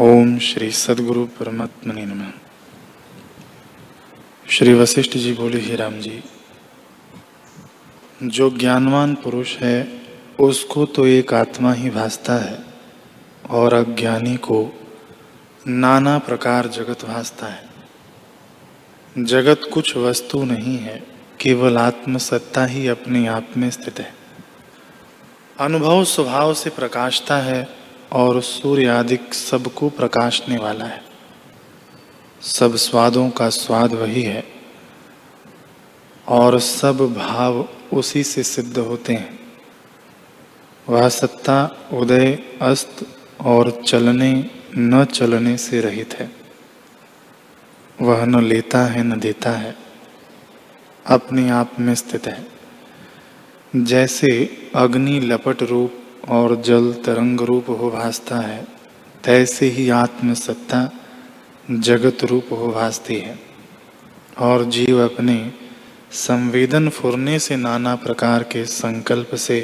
ओम श्री सदगुरु परमात्मने नमः। श्री वशिष्ठ जी बोले, ही राम जी, जो ज्ञानवान पुरुष है, उसको तो एक आत्मा ही भासता है और अज्ञानी को नाना प्रकार जगत भासता है। जगत कुछ वस्तु नहीं है, केवल आत्मसत्ता ही अपने आप में स्थित है। अनुभव स्वभाव से प्रकाशता है और सूर्य आदि सबको प्रकाशने वाला है। सब स्वादों का स्वाद वही है और सब भाव उसी से सिद्ध होते हैं। वह सत्ता उदय, अस्त और चलने, न चलने से रहित है। वह न लेता है, न देता है, अपने आप में स्थित है। जैसे अग्नि लपट रूप और जल तरंग रूप हो भासता है, तैसे ही आत्म सत्ता जगत रूप हो भासती है। और जीव अपने संवेदन फुरने से नाना प्रकार के संकल्प से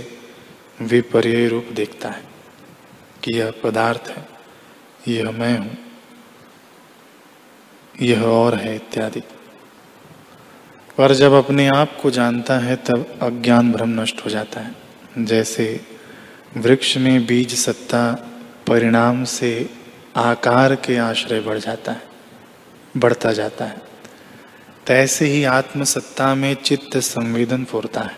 विपर्य रूप देखता है कि यह पदार्थ है, यह मैं हूँ, यह और है इत्यादि। पर जब अपने आप को जानता है, तब अज्ञान भ्रम नष्ट हो जाता है। जैसे वृक्ष में बीज सत्ता परिणाम से आकार के आश्रय बढ़ जाता है, बढ़ता जाता है। तैसे ही आत्मसत्ता में चित्त संवेदन फुरता है।